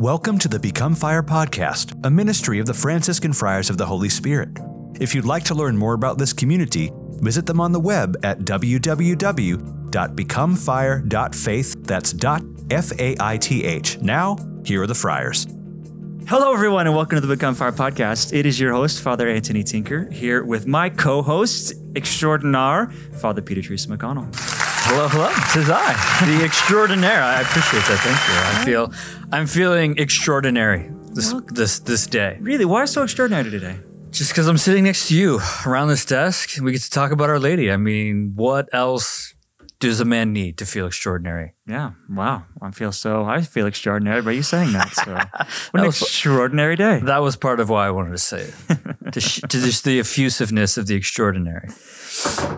Welcome to the Become Fire podcast, a ministry of the Franciscan Friars of the Holy Spirit. If you'd like to learn more about this community, visit them on the web at www.becomefire.faith. That's dot F A I T H. Now, here are the friars. Hello, everyone, and welcome to the Become Fire podcast. It is your host, Father Anthony Tinker, here with my co host extraordinaire, Father Peter Teresa McConnell. Hello, hello. Tis I, the extraordinaire. I appreciate that. Thank you. I feel I'm feeling extraordinary this this this day. Really, why so extraordinary today? Just because I'm sitting next to you around this desk, and we get to talk about Our Lady. I mean, what else does a man need to feel extraordinary? Yeah, wow. I feel so, I feel extraordinary by you saying that. So, what an was- extraordinary day. That was part of why I wanted to say it. to, sh- to just the effusiveness of the extraordinary.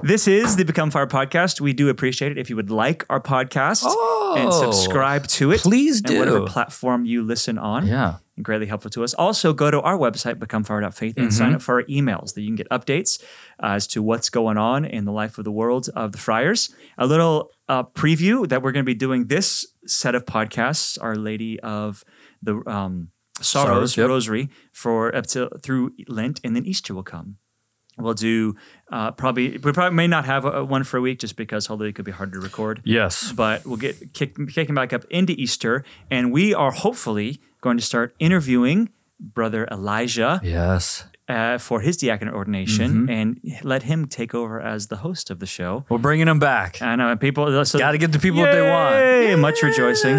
This is the Become Fire podcast. We do appreciate it if you would like our podcast and Oh, subscribe to it. please And whatever platform you listen on. Yeah. Greatly helpful to us. Also, go to our website, becomefire.faith, and Mm-hmm. sign up for our emails that you can get updates uh, as to what's going on in the life of the world of the friars. A little uh, preview that we're going to be doing this set of podcasts, Our Lady of the um, Sorrows, Sorrows, yep. Rosary, for up to through Lent, and then Easter will come. We'll do uh, probably we probably may not have a, one for a week just because although it could be hard to record Yes. but we'll get kick, kicking back up into Easter, and we are hopefully going to start interviewing Brother Elijah Yes. uh, for his diaconate ordination, and let him take over as the host of the show. We're bringing him back. I know people. So, Got to give the people what they want. Yay! Much rejoicing,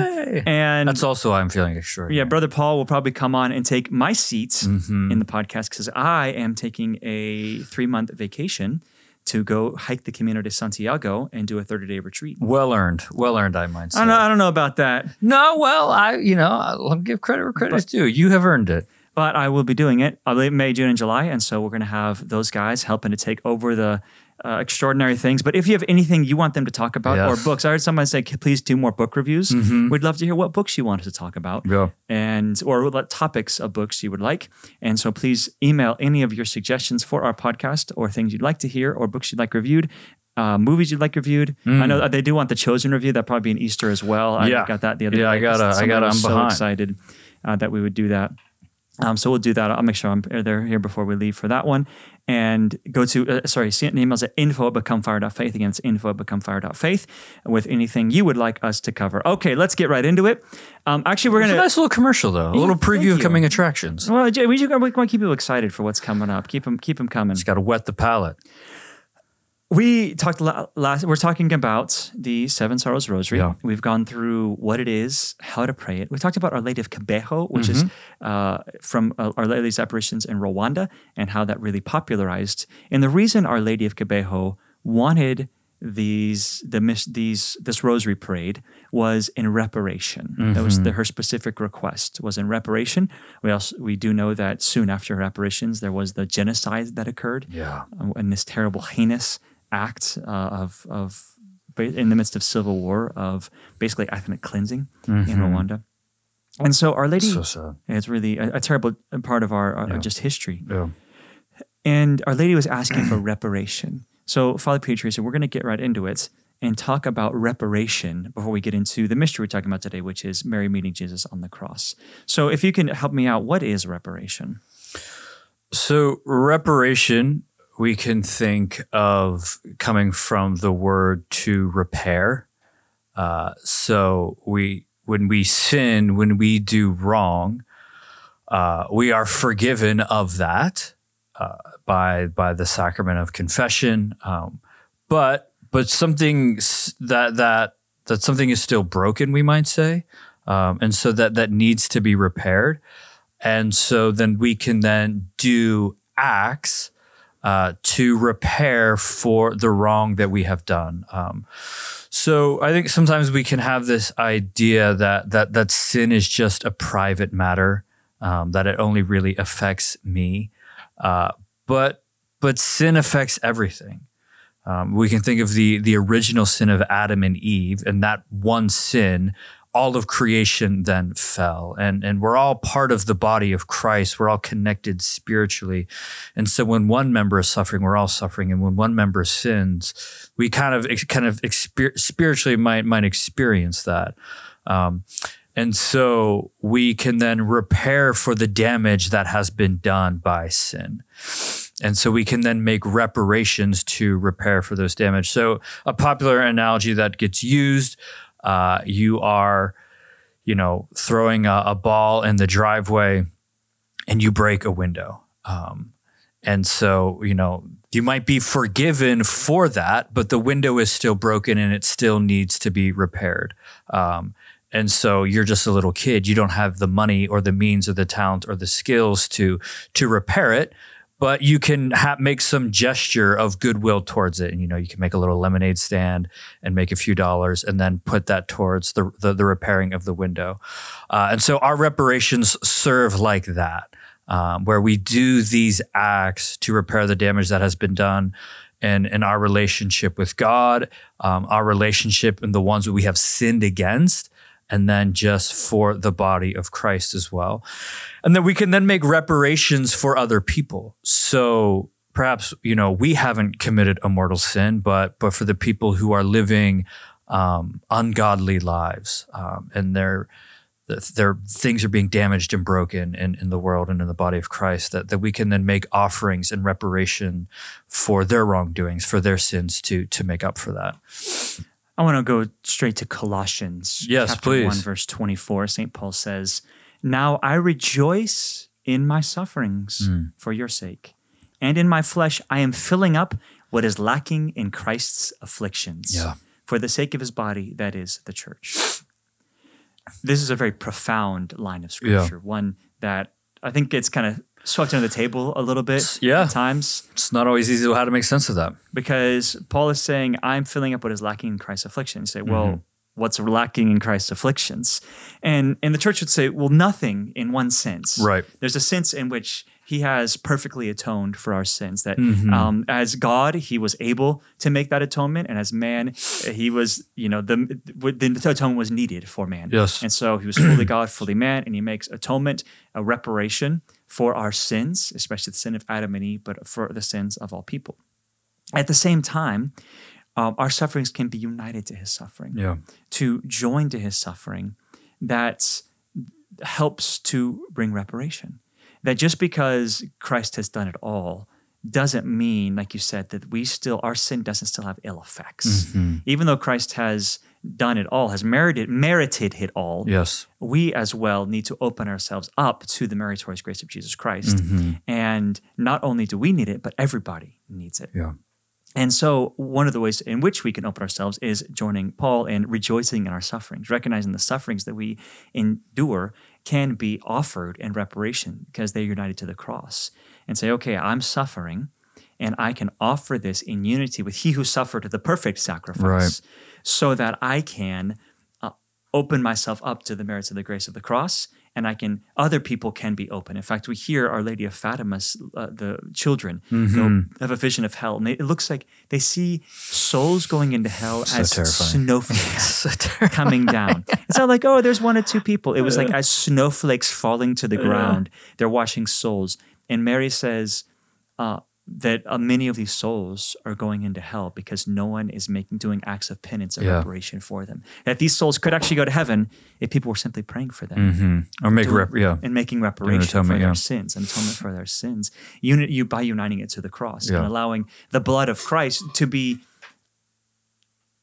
and That's also why I'm feeling extraordinary. yeah, Brother Paul will probably come on and take my seat Mm-hmm. in the podcast because I am taking a three month vacation to go hike the Camino de Santiago and do a 30 day retreat. Well earned. Well earned, I might say. I don't know. I don't know about that. No, well, I, you know, I'll give credit where credit is due. You have earned it. but I will be doing it. I believe May, June, and July, and so we're going to have those guys helping to take over the uh, extraordinary things. But if you have anything you want them to talk about Yeah. or books, I heard someone say, "Please do more book reviews." We'd love to hear what books you want us to talk about, Yeah. and or what topics of books you would like. And so please email any of your suggestions for our podcast or things you'd like to hear or books you'd like reviewed. Uh, movies you'd like reviewed. I know they do want the Chosen review. That probably be an Easter as well. I Yeah. got that the other Yeah, day. I gotta- I was I'm so behind. excited uh, that we would do that. Um, so we'll do that. I'll make sure I'm they're here before we leave for that one. And go to uh, sorry, send emails at info at becomefire.faith. Again, it's info at becomefire.faith with anything you would like us to cover. Okay, let's get right into it. Um, actually, we're It's a gonna. nice little commercial, though. A little preview of coming attractions. Well, we just we want to keep people excited for what's coming up. Keep them keep them coming. Just got to wet the palate. We talked la- last. We're talking about the Seven Sorrows Rosary. Yeah. We've gone through what it is, how to pray it. We talked about Our Lady of Kibeho, which is Mm-hmm. uh, from uh, Our Lady's apparitions in Rwanda, and how that really popularized. And the reason Our Lady of Kibeho wanted these the these this rosary prayed was in reparation. That was the, Mm-hmm. her specific request was in reparation. We also we do know that soon after her apparitions there was the genocide that occurred Yeah. uh, in this terrible, heinous act uh, of of in the midst of civil war of basically ethnic cleansing in Rwanda. And so Our Lady, Mm-hmm. So it's really a, a terrible part of our, our just history. Yeah. And Our Lady was asking for reparation. So Father Peter said, we're going to get right into it and talk about reparation before we get into the mystery we're talking about today, which is Mary meeting Jesus on the cross. So if you can help me out, what is reparation? So reparation, we can think of coming from the word to repair. Uh, so we, when we sin, when we do wrong, uh, we are forgiven of that uh, by by the sacrament of confession. Um, but but something that that that something is still broken, we might say, um, and so that that needs to be repaired. And so then we can then do acts uh, to repair for the wrong that we have done. Um, so I think sometimes we can have this idea that that that sin is just a private matter, um, that it only really affects me, uh, but but sin affects everything. Um, we can think of the the original sin of Adam and Eve, and that one sin, all of creation then fell, and and we're all part of the body of Christ. We're all connected spiritually, and so when one member is suffering, we're all suffering, and when one member sins, we kind of kind of exper- spiritually might might experience that. Um, And so we can then repair for the damage that has been done by sin. And so we can then make reparations to repair for those damage. So a popular analogy that gets used, uh, you are, you know, throwing a, a, ball in the driveway and you break a window. Um, and so, you know, you might be forgiven for that, but the window is still broken and it still needs to be repaired. Um, and so you're just a little kid. You don't have the money or the means or the talent or the skills to to repair it, but you can ha- make some gesture of goodwill towards it. And you know, you can make a little lemonade stand and make a few dollars, and then put that towards the the, the repairing of the window. Uh, and so our reparations serve like that, um, where we do these acts to repair the damage that has been done and in our relationship with God, um, our relationship and the ones that we have sinned against, and then just for the body of Christ as well. And then we can then make reparations for other people. So perhaps, you know, we haven't committed a mortal sin, but but for the people who are living um, ungodly lives um, and their their things are being damaged and broken in, in the world and in the body of Christ, that, that we can then make offerings and reparation for their wrongdoings, for their sins to to make up for that. I want to go straight to Colossians. Yes, chapter please. 1, verse 24. St. Paul says, Now I rejoice in my sufferings Mm. for your sake, and in my flesh I am filling up what is lacking in Christ's afflictions Yeah. for the sake of his body, that is the church. This is a very profound line of scripture, one that I think it's kind of swept under the table a little bit Yeah. at times It's not always easy how to make sense of that. because Paul is saying, I'm filling up what is lacking in Christ's affliction. You say, well, Mm-hmm. what's lacking in Christ's afflictions? And and the church would say, well, nothing in one sense. Right. There's a sense in which he has perfectly atoned for our sins. That Mm-hmm. um, as God, he was able to make that atonement, and as man, he was, you know, the the atonement was needed for man. Yes. And so he was fully God, fully man, and he makes atonement, a reparation for our sins, especially the sin of Adam and Eve, but for the sins of all people. At the same time, um, our sufferings can be united to his suffering, Yeah. to join to his suffering that helps to bring reparation. That just because Christ has done it all doesn't mean, like you said, that we still, our sin doesn't still have ill effects. Even though Christ has done it all, has merited, merited it all, Yes. we as well need to open ourselves up to the meritorious grace of Jesus Christ. Mm-hmm. And not only do we need it, but everybody needs it. Yeah. And so, one of the ways in which we can open ourselves is joining Paul in rejoicing in our sufferings, recognizing the sufferings that we endure can be offered in reparation because they're united to the cross. And say, okay, I'm suffering, and I can offer this in unity with He who suffered the perfect sacrifice, so that I can uh, open myself up to the merits of the grace of the cross and I can other people can be open. In fact, we hear Our Lady of Fatima's uh, the children go, have a vision of hell, and they, it looks like they see souls going into hell So as terrifying. snowflakes coming down. It's not like oh, there's one or two people. It was like as snowflakes falling to the ground. They're watching souls, and Mary says. Uh, that uh, many of these souls are going into hell because no one is making doing acts of penance and Yeah. reparation for them. That these souls could actually go to heaven if people were simply praying for them Mm-hmm. Or make doing- rep. Yeah. and making reparation for their yeah. sins, an atonement for their sins. Uni- you by uniting it to the cross and allowing the blood of Christ to be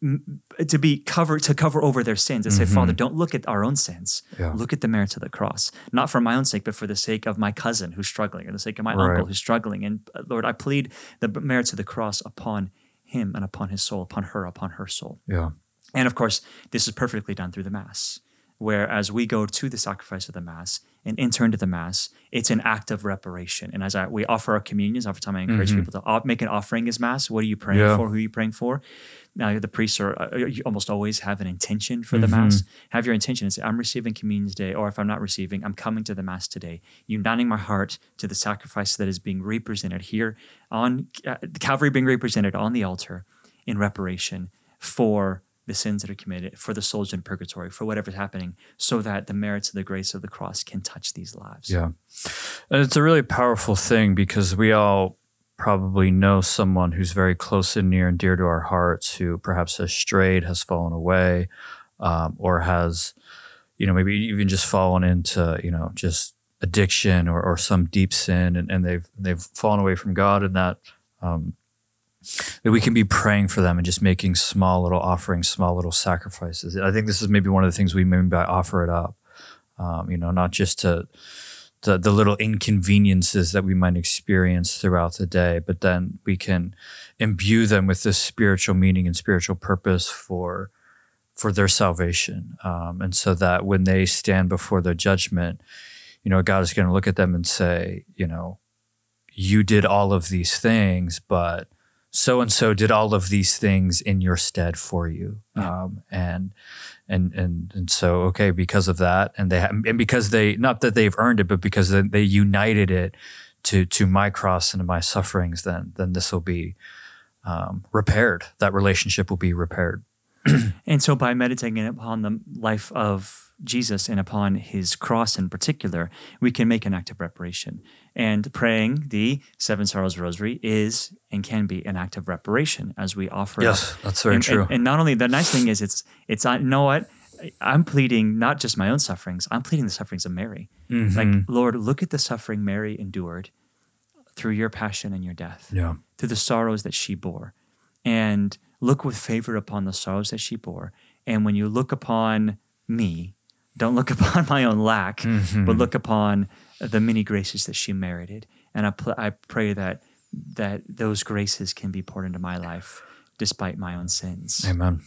to be covered to cover over their sins and say, Father, don't look at our own sins. Mm-hmm. Yeah. Look at the merits of the cross, not for my own sake, but for the sake of my cousin who's struggling, or the sake of my Right. uncle who's struggling. And uh, Lord, I plead the merits of the cross upon him and upon his soul, upon her, upon her soul. Yeah. And of course, this is perfectly done through the Mass, where as we go to the sacrifice of the Mass and enter into the Mass, it's an act of reparation. And as I, we offer our communions, every time I encourage people to op- make an offering as Mass, what are you praying Yeah. for? Who are you praying for? Now, the priests are uh, you almost always have an intention for the Mass. Have your intention and say, I'm receiving communion today, or if I'm not receiving, I'm coming to the Mass today, uniting my heart to the sacrifice that is being represented here on uh, Calvary, being represented on the altar in reparation for the sins that are committed, for the souls in purgatory, for whatever's happening, so that the merits of the grace of the cross can touch these lives. Yeah. And it's a really powerful thing because we all probably know someone who's very close and near and dear to our hearts who perhaps has strayed, has fallen away, um, or has, you know, maybe even just fallen into, you know, just addiction or, or some deep sin and, and they've they've fallen away from God and that um, that we can be praying for them and just making small little offerings, small little sacrifices. I think this is maybe one of the things we mean by offer it up. Um, you know, not just to the, the little inconveniences that we might experience throughout the day, but then we can imbue them with this spiritual meaning and spiritual purpose for for their salvation. Um, and so that when they stand before the judgment, you know, God is going to look at them and say, you know, you did all of these things, but so and so did all of these things in your stead for you. Yeah. Um, and and and and so okay, because of that, and they and because they not that they've earned it, but because they united it to to my cross and to my sufferings, then then this will be um, repaired. That relationship will be repaired. and so, by meditating upon the life of Jesus and upon his cross in particular, we can make an act of reparation. And praying the Seven Sorrows Rosary is and can be an act of reparation as we offer. Yes, that's very and, true. And, and, not only the nice thing is, it's it's you know what I'm pleading not just my own sufferings. I'm pleading the sufferings of Mary. Mm-hmm. Like Lord, look at the suffering Mary endured through your passion and your death. Yeah. Through the sorrows that she bore, and look with favor upon the sorrows that she bore. And when you look upon me, don't look upon my own lack, mm-hmm. but look upon the many graces that she merited. And I, pl- I pray that that those graces can be poured into my life despite my own sins. Amen.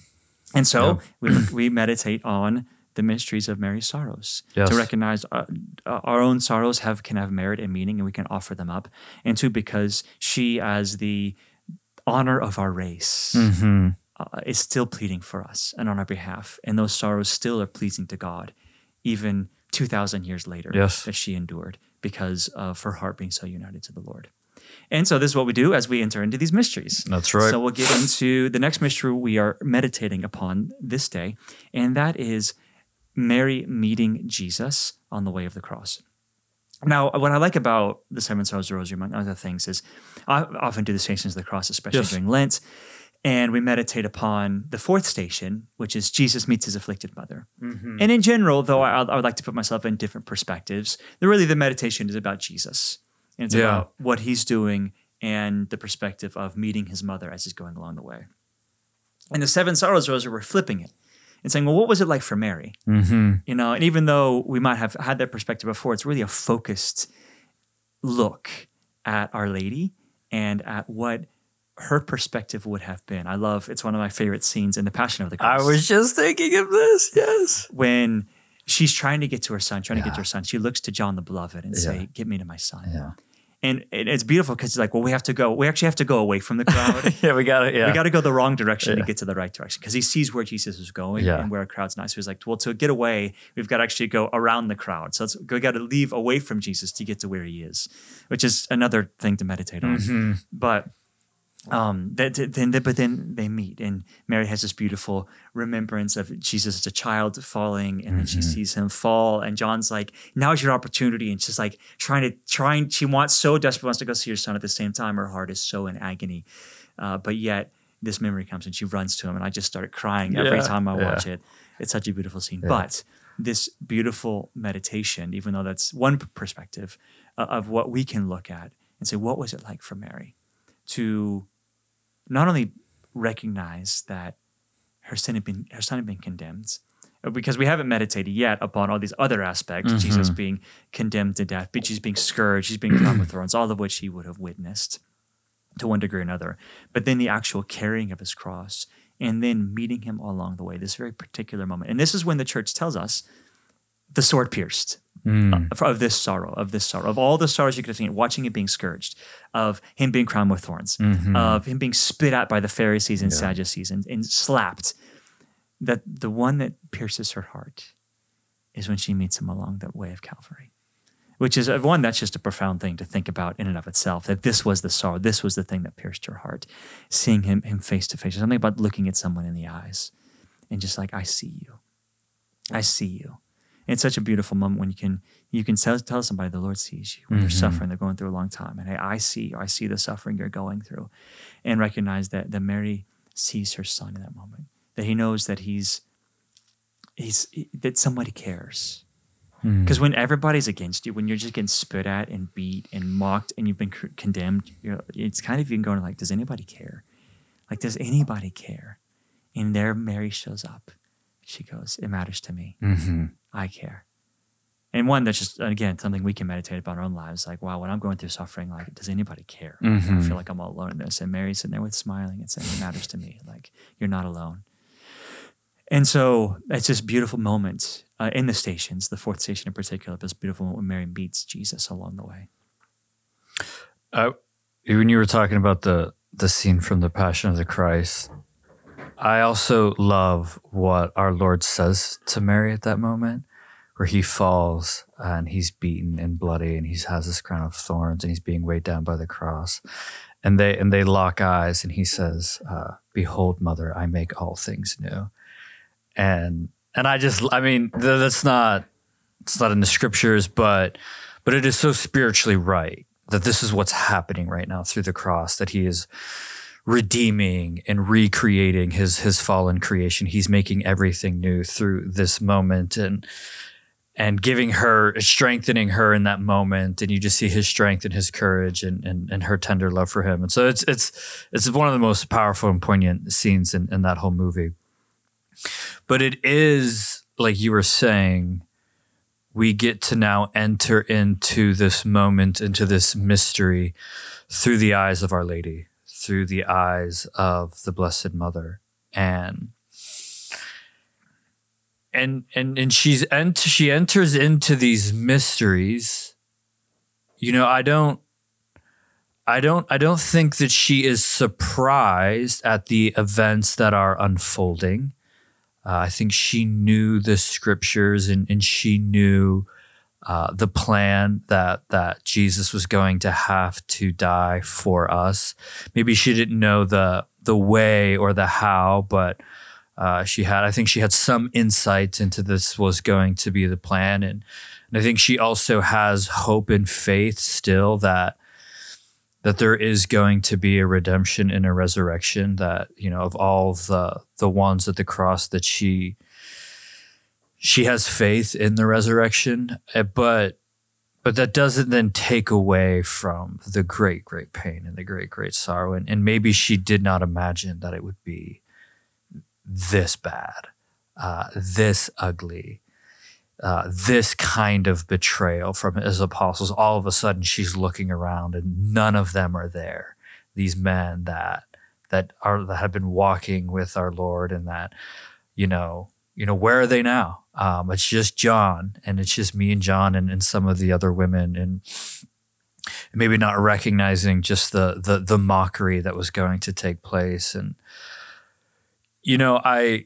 And so yeah. we, we meditate on the mysteries of Mary's sorrows yes. to recognize uh, our own sorrows have can have merit and meaning, and we can offer them up. And two, because she, as the honor of our race mm-hmm. uh, is still pleading for us and on our behalf. And those sorrows still are pleasing to God, even 2,000 years later yes. that she endured because of her heart being so united to the Lord. And so this is what we do as we enter into these mysteries. That's right. So we'll get into the next mystery we are meditating upon this day, and that is Mary meeting Jesus on the way of the cross. Now, what I like about the Seven Sorrows Rosary, among other things, is I often do the Stations of the Cross, especially yes. during Lent, and we meditate upon the fourth station, which is Jesus meets his afflicted mother. Mm-hmm. And in general, though I, I, would like to put myself in different perspectives, the, really the meditation is about Jesus. And it's yeah. about what he's doing and the perspective of meeting his mother as he's going along the way. And the Seven Sorrows Rosary, we're flipping it and saying, well, what was it like for Mary? Mm-hmm. You know, and even though we might have had that perspective before, it's really a focused look at Our Lady and at what her perspective would have been. I love it's one of my favorite scenes in the Passion of the Christ. I was just thinking of this. Yes, when she's trying to get to her son, trying yeah. to get to her son, she looks to John the Beloved and yeah. say, "Get me to my son." Yeah. And it's beautiful because it's like, well, we have to go. We actually have to go away from the crowd. yeah, we got to. Yeah, we got to go the wrong direction to get to the right direction because he sees where Jesus is going and where a crowd's not. So he's like, well, to get away, we've got to actually go around the crowd. So we got to leave away from Jesus to get to where he is, which is another thing to meditate on. Mm-hmm. But um, that, then, but then they meet, and Mary has this beautiful remembrance of Jesus as a child falling, and mm-hmm. then she mm-hmm. sees him fall, and John's like, "Now's your opportunity," and she's like trying to trying. She wants so desperately wants to go see her son. At the same time, her heart is so in agony, uh, but yet this memory comes and she runs to him, and I just started crying every time I yeah. watch it. It's such a beautiful scene, yeah. but this beautiful meditation, even though that's one perspective uh, of what we can look at and say, what was it like for Mary to not only recognize that her sin had been her son had been condemned, uh, because we haven't meditated yet upon all these other aspects mm-hmm. jesus being condemned to death but she's being scourged she's being crowned with thorns all of which he would have witnessed to one degree or another. But then the actual carrying of his cross and then meeting him along the way this very particular moment. And this is when the church tells us the sword pierced mm. of this sorrow, of this sorrow, of all the sorrows you could have seen, watching him being scourged, of him being crowned with thorns, mm-hmm. of him being spit at by the Pharisees and yeah. Sadducees and, and slapped. That the one that pierces her heart is when she meets him along the way of Calvary which is one that's just a profound thing to think about in and of itself that this was the sorrow this was the thing that pierced her heart seeing him him face to face something about looking at someone in the eyes and just like i see you i see you it's such a beautiful moment when you can you can tell, tell somebody the Lord sees you when mm-hmm. they're suffering, they're going through a long time, and hey, I see you, I see the suffering you're going through, and recognize that that Mary sees her son in that moment, that he knows that he's he's that somebody cares. Because when everybody's against you, when you're just getting spit at and beat and mocked and you've been c- condemned, it's kind of you going like, does anybody care? Like, does anybody care? And there, Mary shows up. She goes, "It matters to me. Mm-hmm. I care." And one that's just again something we can meditate about in our own lives. Like, wow, when I'm going through suffering, like, does anybody care? I Mhm. feel like I'm all alone in this. And Mary's sitting there with smiling and saying, "It matters to me. Like, you're not alone." And so it's this beautiful moment uh, in the stations, the fourth station in particular, this beautiful moment when Mary meets Jesus along the way. Uh, when you were talking about the the scene from the Passion of the Christ, I also love what our Lord says to Mary at that moment, where he falls and he's beaten and bloody, and he has this crown of thorns, and he's being weighed down by the cross, and they and they lock eyes, and he says, uh, "Behold, Mother, I make all things new," and and I just, I mean, th- that's not it's not in the scriptures, but but it is so spiritually right that this is what's happening right now through the cross that he is redeeming and recreating his his fallen creation. He's making everything new through this moment and and giving her strengthening her in that moment. And you just see his strength and his courage and and, and her tender love for him. And so it's it's it's one of the most powerful and poignant scenes in, in that whole movie. But it is like you were saying we get to now enter into this moment, into this mystery through the eyes of Our Lady, through the eyes of the Blessed Mother. And and and and she's ent- she enters into these mysteries. You know, I don't I don't I don't think that she is surprised at the events that are unfolding. Uh, I think she knew the scriptures and, and she knew uh, the plan that that Jesus was going to have to die for us. Maybe she didn't know the the way or the how, but uh, she had. I think she had some insight into this was going to be the plan, and, and I think she also has hope and faith still that that there is going to be a redemption and a resurrection that you know of all the the ones at the cross that she she has faith in the resurrection eh, but but that doesn't then take away from the great great pain and the great great sorrow and, and maybe she did not imagine that it would be this bad uh, this ugly uh, this kind of betrayal from his apostles. All of a sudden, she's looking around, and none of them are there. These men that that are that have been walking with our Lord, and that you know, you know, where are they now? Um, it's just John, and it's just me and John, and, and some of the other women, and maybe not recognizing just the the the mockery that was going to take place, and you know, I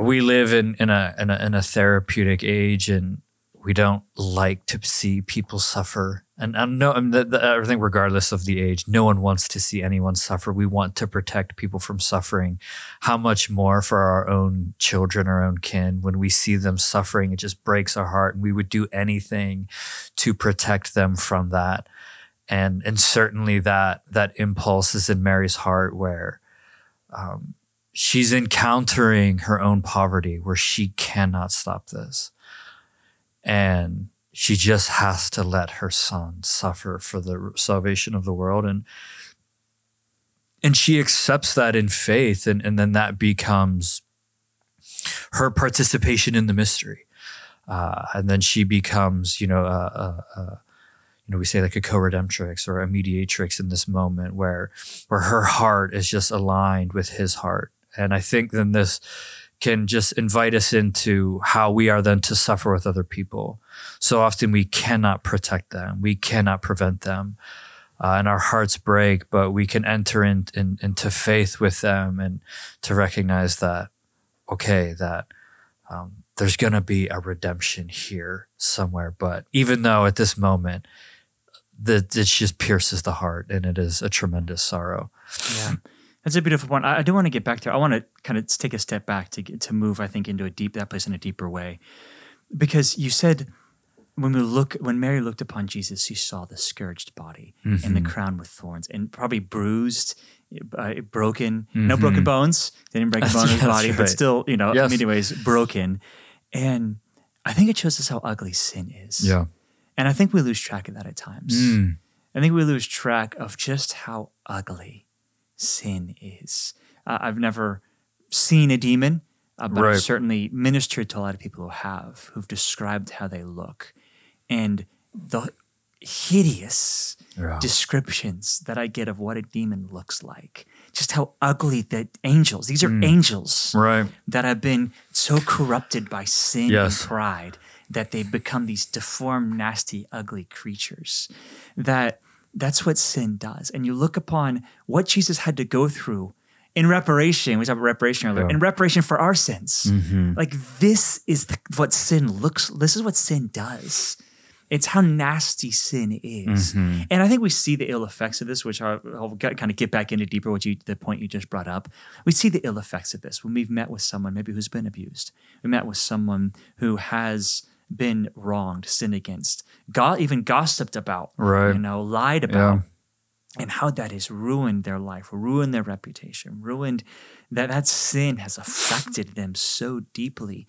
we live in, in a in a in a therapeutic age and we don't like to see people suffer and I know I, the, the, think regardless of the age no one wants to see anyone suffer. We want to protect people from suffering. How much more for our own children our own kin? When we see them suffering it just breaks our heart and we would do anything to protect them from that. And and certainly that that impulse is in Mary's heart where um, she's encountering her own poverty where she cannot stop this. And she just has to let her son suffer for the salvation of the world. And and she accepts that in faith, and, and then that becomes her participation in the mystery. Uh, and then she becomes, you know, a, a, a you know, we say like a co-redemptrix or a mediatrix in this moment where where her heart is just aligned with his heart. And I think then this can just invite us into how we are then to suffer with other people. So often we cannot protect them, we cannot prevent them, uh, and our hearts break. But we can enter in, in, into faith with them and to recognize that, okay, that um, there's going to be a redemption here somewhere. But even though at this moment, that it just pierces the heart and it is a tremendous sorrow. Yeah. That's a beautiful point. I, I do want to get back there. I want to kind of take a step back to get, to move. I think into a deep that place in a deeper way, because you said when we look when Mary looked upon Jesus, she saw the scourged body and the crown with thorns, and probably bruised, uh, broken. No broken bones. They didn't break a bone in his body, but still, you know, Yes. anyways, broken. And I think it shows us how ugly sin is. Yeah. And I think we lose track of that at times. Mm. I think we lose track of just how ugly sin is. Uh, I've never seen a demon, uh, but I've certainly ministered to a lot of people who have, who've described how they look. And the hideous Yeah. descriptions that I get of what a demon looks like, just how ugly the angels, these are angels Right. that have been so corrupted by sin Yes. and pride that they've become these deformed, nasty, ugly creatures. That that's what sin does. And you look upon what Jesus had to go through in reparation. We talked about reparation earlier. Yeah. In reparation for our sins. Mm-hmm. Like this is the, what sin looks. This is what sin does. It's how nasty sin is, mm-hmm. and I think we see the ill effects of this, which I'll, I'll kind of get back into deeper. What you, the point you just brought up, we see the ill effects of this when we've met with someone maybe who's been abused. We met with someone who has been wronged, sinned against, got even gossiped about, Right. You know, lied about, and how that has ruined their life, ruined their reputation, ruined that that sin has affected them so deeply,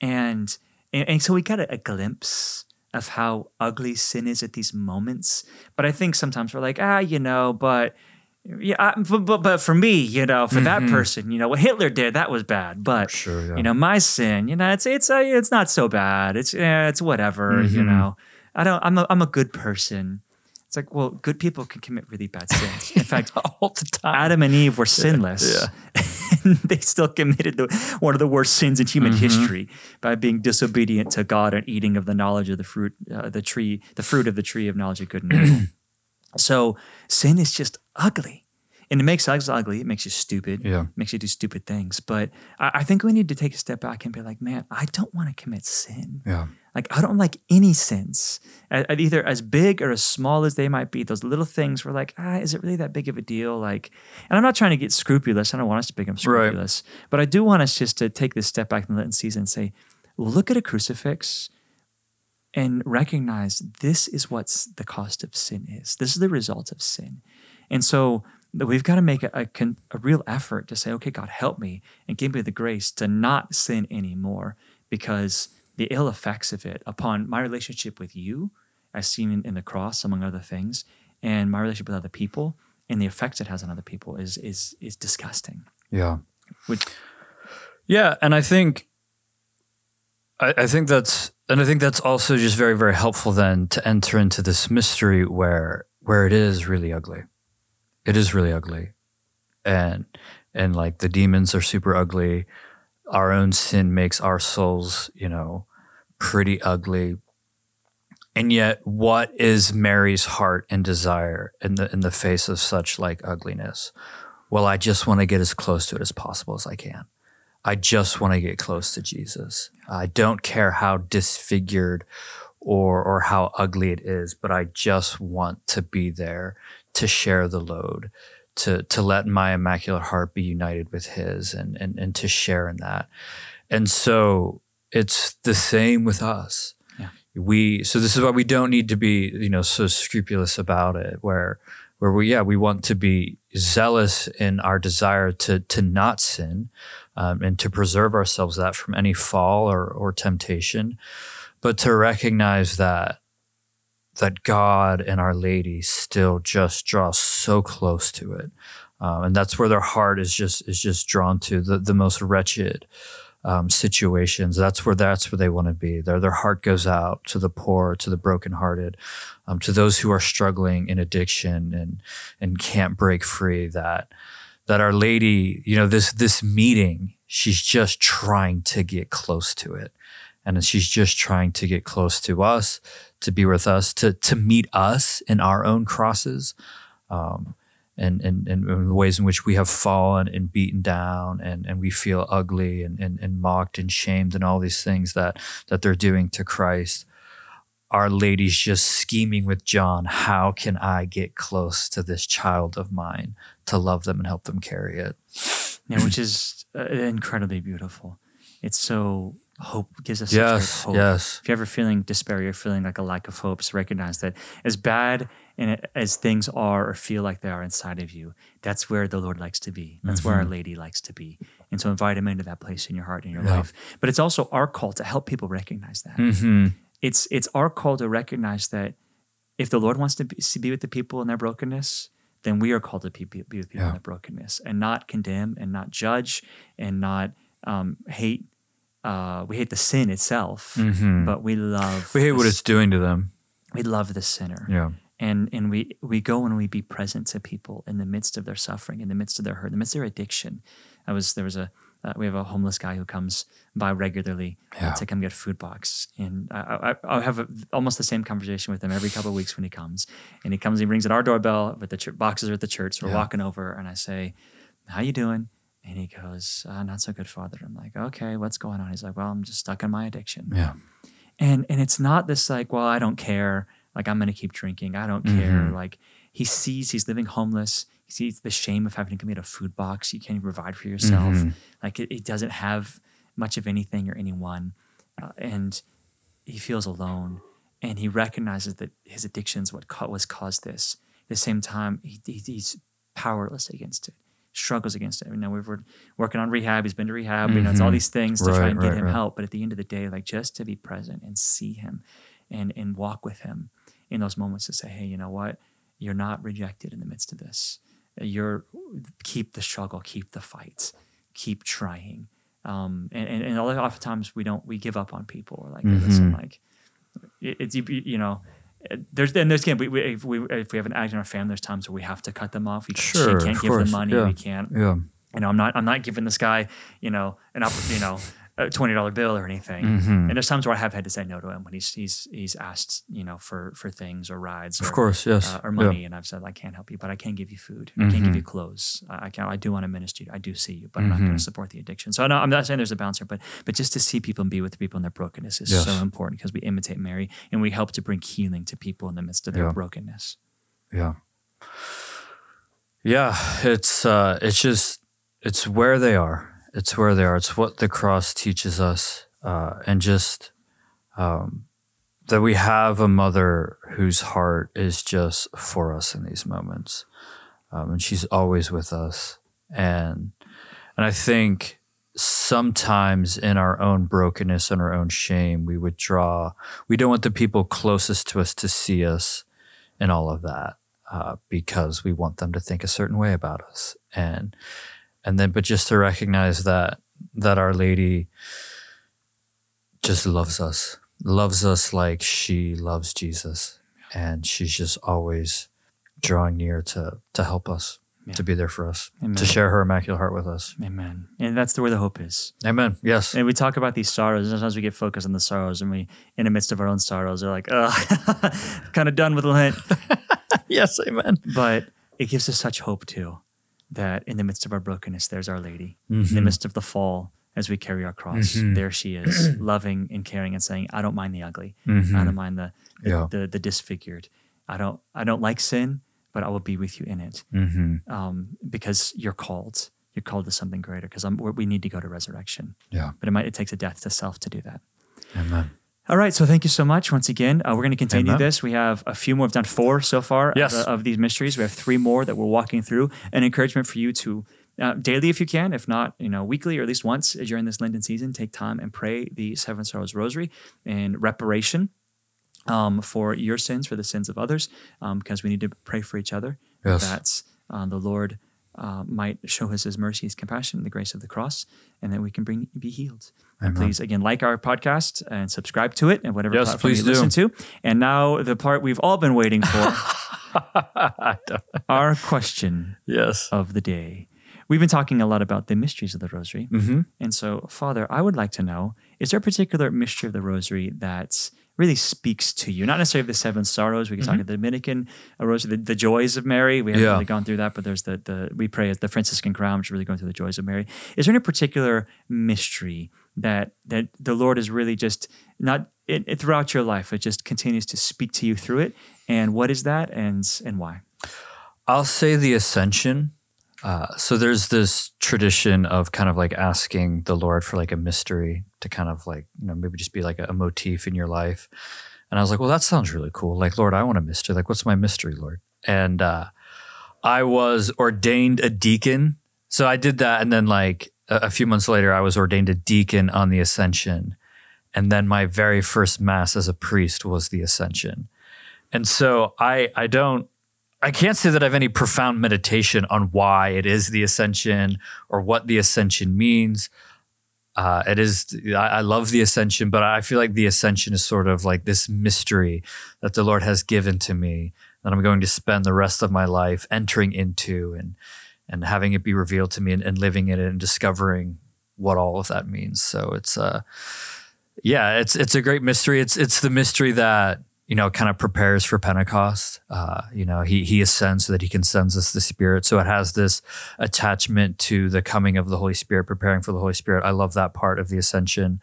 and and, and so we got a, a glimpse of how ugly sin is at these moments. But I think sometimes we're like, ah, you know, but yeah, I, but, but for me, you know, for that person, you know, what Hitler did, that was bad. But Sure, yeah. you know, my sin, you know, it's it's uh, it's not so bad. It's yeah, it's whatever. You know, I don't. I'm a I'm a good person. It's like, well, good people can commit really bad sins. In fact, All the time. Adam and Eve were sinless. and they still committed the, one of the worst sins in human history by being disobedient to God and eating of the knowledge of the fruit, uh, the tree, the fruit of the tree of knowledge of good and evil. so sin is just ugly. And it makes us ugly. It makes you stupid. Yeah. makes you do stupid things. But I, I think we need to take a step back and be like, man, I don't want to commit sin. Yeah. Like I don't like any sins, either as big or as small as they might be. Those little things were like, ah, is it really that big of a deal? Like, and I'm not trying to get scrupulous. I don't want us to become scrupulous, Right. but I do want us just to take this step back in the Lenten season and say, well, look at a crucifix and recognize this is what's the cost of sin is. This is the result of sin, and so we've got to make a, a, a real effort to say, okay, God, help me and give me the grace to not sin anymore because the ill effects of it upon my relationship with you, as seen in, in the cross, among other things, and my relationship with other people, and the effects it has on other people is is is disgusting. Yeah. Which Yeah, and I think I, I think that's and I think that's also just very, very helpful then to enter into this mystery where where it is really ugly. It is really ugly. And and like the demons are super ugly. Our own sin makes our souls, you know, pretty ugly. And yet what is Mary's heart and desire in the in the face of such like ugliness? Well, I just want to get as close to it as possible as I can. I just want to get close to Jesus. I don't care how disfigured or or how ugly it is, but I just want to be there to share the load, to to let my immaculate heart be united with his and and, and to share in that. And so it's the same with us. Yeah. We so this is why we don't need to be, you know, so scrupulous about it where where we yeah, we want to be zealous in our desire to to not sin um, and to preserve ourselves that from any fall or, or temptation, but to recognize that that God and Our Lady still just draw so close to it, um, and that's where their heart is just is just drawn to the the most wretched um, situations. That's where that's where they want to be. Their their heart goes out to the poor, to the brokenhearted, um, to those who are struggling in addiction and and can't break free. That that Our Lady, you know, this this meeting, she's just trying to get close to it. And she's just trying to get close to us, to be with us, to to meet us in our own crosses, um, and, and, and the ways in which we have fallen and beaten down and, and we feel ugly and, and, and mocked and shamed and all these things that that they're doing to Christ. Our Lady's just scheming with John, how can I get close to this child of mine to love them and help them carry it? yeah, which is uh, incredibly beautiful. It's so hope gives us Yes. hope. Yes. If you're ever feeling despair, you're feeling like a lack of hope, so recognize that as bad and as things are or feel like they are inside of you, that's where the Lord likes to be. That's where Our Lady likes to be. And so invite Him into that place in your heart and your Yeah. life. But it's also our call to help people recognize that. Mm-hmm. It's it's our call to recognize that if the Lord wants to be, to be with the people in their brokenness, then we are called to be, be with people Yeah. in brokenness and not condemn and not judge and not um, hate. Uh, we hate the sin itself, Mhm. but we love We hate what it's doing to them. we love the sinner Yeah. and and we we go and we be present to people in the midst of their suffering in the midst of their hurt in the midst of their addiction i was there was a uh, we have a homeless guy who comes by regularly Yeah. to come get food box. And i i, I have a, almost the same conversation with him every couple of weeks when he comes. And he comes he rings at our doorbell but the ch- boxes are at the church so we're Yeah. walking over and i say how you doing? And he goes uh, not so good father. I'm like okay what's going on? He's like well i'm just stuck in my addiction. Yeah. and and it's not this like well i don't care. Like i'm gonna keep drinking. I don't care. Like he sees he's living homeless he sees the shame of having to come get a food box you can't even provide for yourself. Like it, it doesn't have much of anything or anyone uh, and he feels alone and he recognizes that his addiction is what ca- was caused this. At the same time he, he, he's powerless against it struggles against it. You know we've, we're working on rehab he's been to rehab you know it's all these things to try Right, and get him right. help but at the end of the day like just to be present and see him and and walk with him in those moments to say hey you know what? You're not rejected in the midst of this you're keep the struggle keep the fight keep trying um, and, and, and a lot of times we don't we give up on people or like listen Mm-hmm. like it- it's you, you know there's then there's again we, we, if we if we have an addict in our family there's times where we have to cut them off we Sure, can't, give course, them money yeah. we can't Yeah. you know, I'm not I'm not giving this guy, you know, an opportunity. you know, a twenty dollar bill or anything. Mm-hmm. And there's times where I have had to say no to him when he's he's he's asked, you know, for for things or rides, or, Of course. Yes. uh, or Yeah. money, and I've said I can't help you, but I can give you food. I can't give you clothes. I, can. I do want to minister. to you. I do see you, but I'm not going to support the addiction. So I know, I'm not saying there's a bouncer, but but just to see people and be with people in their brokenness is Yes. so important because we imitate Mary and we help to bring healing to people in the midst of their Yeah. brokenness. Yeah. Yeah, it's uh it's just it's where they are. It's where they are. It's what the cross teaches us. Uh and just um that we have a mother whose heart is just for us in these moments. Um, and she's always with us. And and I think sometimes in our own brokenness and our own shame, we withdraw. we don't want the people closest to us to see us and all of that uh, because we want them to think a certain way about us and and then but just to recognize that that our lady just loves us loves us like she loves jesus and she's just always drawing near to to help us to be there for us Amen. to share her immaculate heart with us Amen. And that's the where the hope is. amen yes And we talk about these sorrows. and Sometimes we get focused on the sorrows, and we, in the midst of our own sorrows, are like, "Ugh, kind of done with Lent." yes amen But it gives us such hope too, that in the midst of our brokenness, there's Our Lady. In Mm-hmm. the midst of the fall, as we carry our cross, there she is, loving and caring, and saying, "I don't mind the ugly. I don't mind the the, Mm-hmm. Yeah. the the disfigured. I don't I don't like sin, but I will be with you in it, mm-hmm. um, because you're called. You're called to something greater. Because we need to go to resurrection, yeah but it might it takes a death to self to do that." amen All right, so thank you so much once again. Uh, we're going to continue this. We have a few more. We've done four so far Yes. of, of these mysteries. We have three more that we're walking through. An encouragement for you to uh, daily, if you can, if not, you know, weekly or at least once during this Lenten season, take time and pray the Seven Sorrows Rosary in reparation um, for your sins, for the sins of others, um, because we need to pray for each other. Yes. That uh, the Lord uh, might show us His mercy, His compassion, the grace of the cross, and that we can bring be healed. And please, again, like our podcast and subscribe to it and whatever Yes, platform please you listen to. And now the part we've all been waiting for, our question yes of the day. We've been talking a lot about the mysteries of the Rosary. mm-hmm. And so, Father, I would like to know is there a particular mystery of the Rosary that really speaks to you? Not necessarily the seven sorrows. We can talk about the Dominican uh, Rosary, the, the joys of Mary. We haven't Yeah. really gone through that, but there's the, the we pray as the Franciscan crown, which is really going through the joys of Mary. Is there any particular mystery that that the Lord is really just not it, it, throughout your life? It just continues to speak to you through it. And what is that, and and why? I'll say the ascension. Uh, so there's this tradition of kind of like asking the Lord for like a mystery to kind of like, you know, maybe just be like a, a motif in your life. And I was like, well, that sounds really cool. Like, Lord, I want a mystery. Like, what's my mystery, Lord? And uh, I was ordained a deacon. So I did that. And then, like, a, a few months later, I was ordained a deacon on the Ascension. And then my very first mass as a priest was the Ascension. And so I, I don't, I can't say that I have any profound meditation on why it is the Ascension or what the Ascension means. Uh, it is, I, I love the Ascension, but I feel like the Ascension is sort of like this mystery that the Lord has given to me that I'm going to spend the rest of my life entering into and, and having it be revealed to me and, and living in it and discovering what all of that means. So it's, uh, yeah, it's, it's a great mystery. It's, it's the mystery that, you know, kind of prepares for Pentecost. Uh, you know, he he ascends so that he can send us the Spirit. So it has this attachment to the coming of the Holy Spirit, preparing for the Holy Spirit. I love that part of the ascension.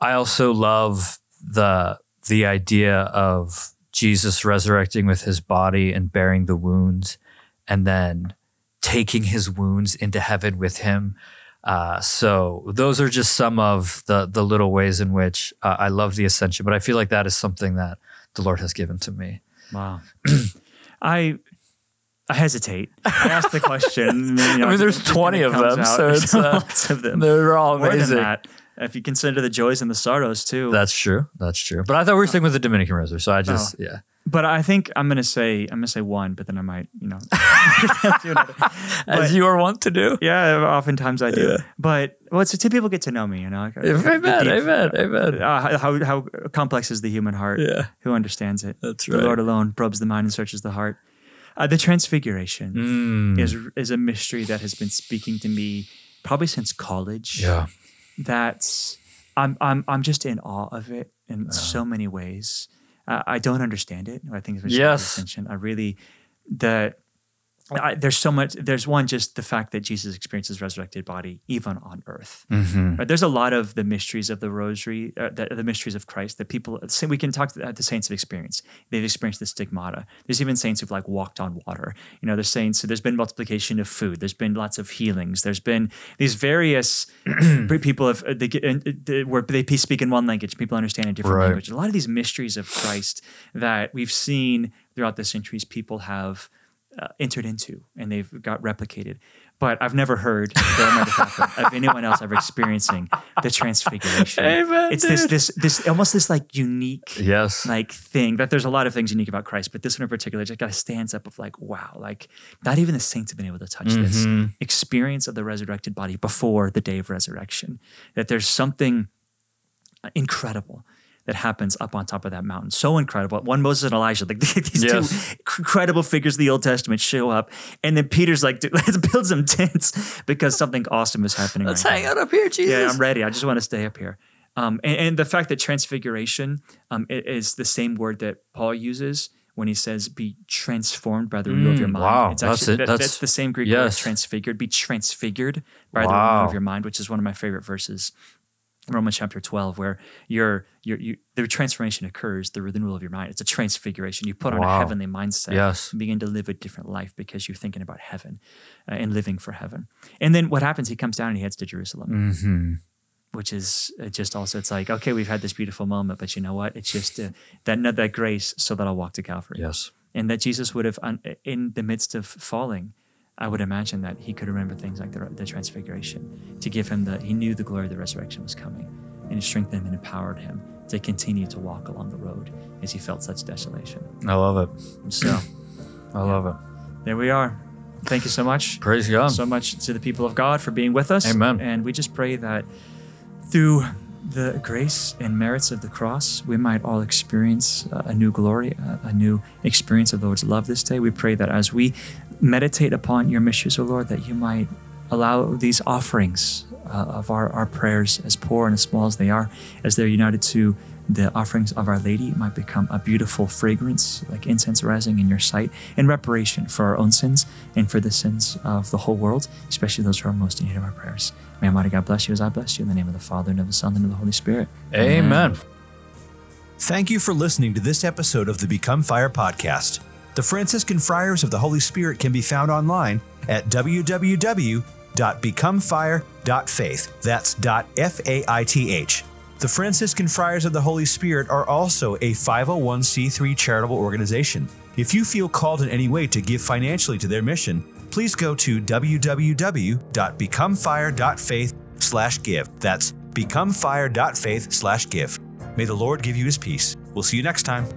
I also love the the idea of Jesus resurrecting with his body and bearing the wounds, and then taking his wounds into heaven with him. Uh, so those are just some of the the little ways in which uh, I love the ascension. But I feel like that is something that the Lord has given to me. Wow. I I hesitate. I ask the question. then, you know, I mean, there's 20 of them, out, so it's, uh, lots of them. They're all More than amazing. that, if you consider the joys and the sorrows too. That's true. That's true. But I thought we were sticking with the Dominican Rosary, so I just Oh. yeah. But I think I'm gonna say I'm gonna say one, but then I might, you know. As you are wont to do. yeah, oftentimes I do. Yeah. But well, it's until people get to know me, you know. like, Amen. deep- Amen. Amen. Uh, how how complex is the human heart? Yeah. Who understands it? That's right. The. Lord alone probes the mind and searches the heart. Uh, the Transfiguration Mm. is is a mystery that has been speaking to me probably since college. Yeah. That's I'm I'm I'm just in awe of it in so many ways. I don't understand it. I think it's Yes. attention. I really the I, there's so much. There's one just the fact that Jesus experiences resurrected body even on earth. Mm-hmm. Right? There's a lot of the mysteries of the Rosary, uh, the, the mysteries of Christ that people. We can talk to the saints have experienced. They've experienced the stigmata. There's even saints who've like walked on water. You know, there's saints. So there's been multiplication of food. There's been lots of healings. There's been these various people have uh, they get uh, where they speak in one language. People understand a different Right. language. A lot of these mysteries of Christ that we've seen throughout the centuries, people have uh, entered into and they've got replicated. But I've never heard that might happened of anyone else ever experiencing the transfiguration. Amen, it's this dude. this this almost this like unique Yes. like thing that there's a lot of things unique about Christ, but this one in particular just kind of stands up of like, wow, like not even the saints have been able to touch this Mm-hmm. experience of the resurrected body before the day of resurrection. That there's something incredible that happens up on top of that mountain. So incredible. One Moses and Elijah, like these Yes. two incredible figures of the Old Testament show up, and then Peter's like, "Dude, let's build some tents because something awesome is happening. Let's right hang now." out up here, Jesus. Yeah, I'm ready. I just want to stay up here. Um, and, and the fact that transfiguration um, is the same word that Paul uses when he says, "Be transformed by the renewal of your Mm, mind." wow, it's that's it. That's- that's the same Greek word, transfigured. Be transfigured by the renewal of your mind, which is one of my favorite verses. Romans chapter 12, where your your you, the transformation occurs, the renewal of your mind. It's a transfiguration. You put on a heavenly mindset Yes. and begin to live a different life because you're thinking about heaven uh, and living for heaven. And then what happens? He comes down and he heads to Jerusalem Mm-hmm. which is uh, just also it's like okay we've had this beautiful moment but you know what it's just uh, that that grace so that i'll walk to calvary Yes. and that jesus would have un- in the midst of falling i would imagine that he could remember things like the, the transfiguration to give him the he knew the glory of the resurrection was coming and it strengthened him and empowered him to continue to walk along the road as he felt such desolation I love it. So I love it. there we are thank you so much Praise God. so much to the people of God for being with us. Amen. And we just pray that through the grace and merits of the cross, we might all experience a new glory, a new experience of the Lord's love this day. We pray that as we meditate upon your mysteries, O Lord, that you might allow these offerings uh, of our, our prayers, as poor and as small as they are, as they're united to the offerings of Our Lady, might become a beautiful fragrance, like incense rising in your sight, in reparation for our own sins and for the sins of the whole world, especially those who are most in need of our prayers. May Almighty God bless you as I bless you in the name of the Father and of the Son and of the Holy Spirit. Amen. Thank you for listening to this episode of the Become Fire podcast. The Franciscan Friars of the Holy Spirit can be found online at www.becomefire.faith. That's F A I T H. The Franciscan Friars of the Holy Spirit are also a 501c3 charitable organization. If you feel called in any way to give financially to their mission, please go to www.becomefire.faith/give. That's becomefire.faith/give. May the Lord give you his peace. We'll see you next time.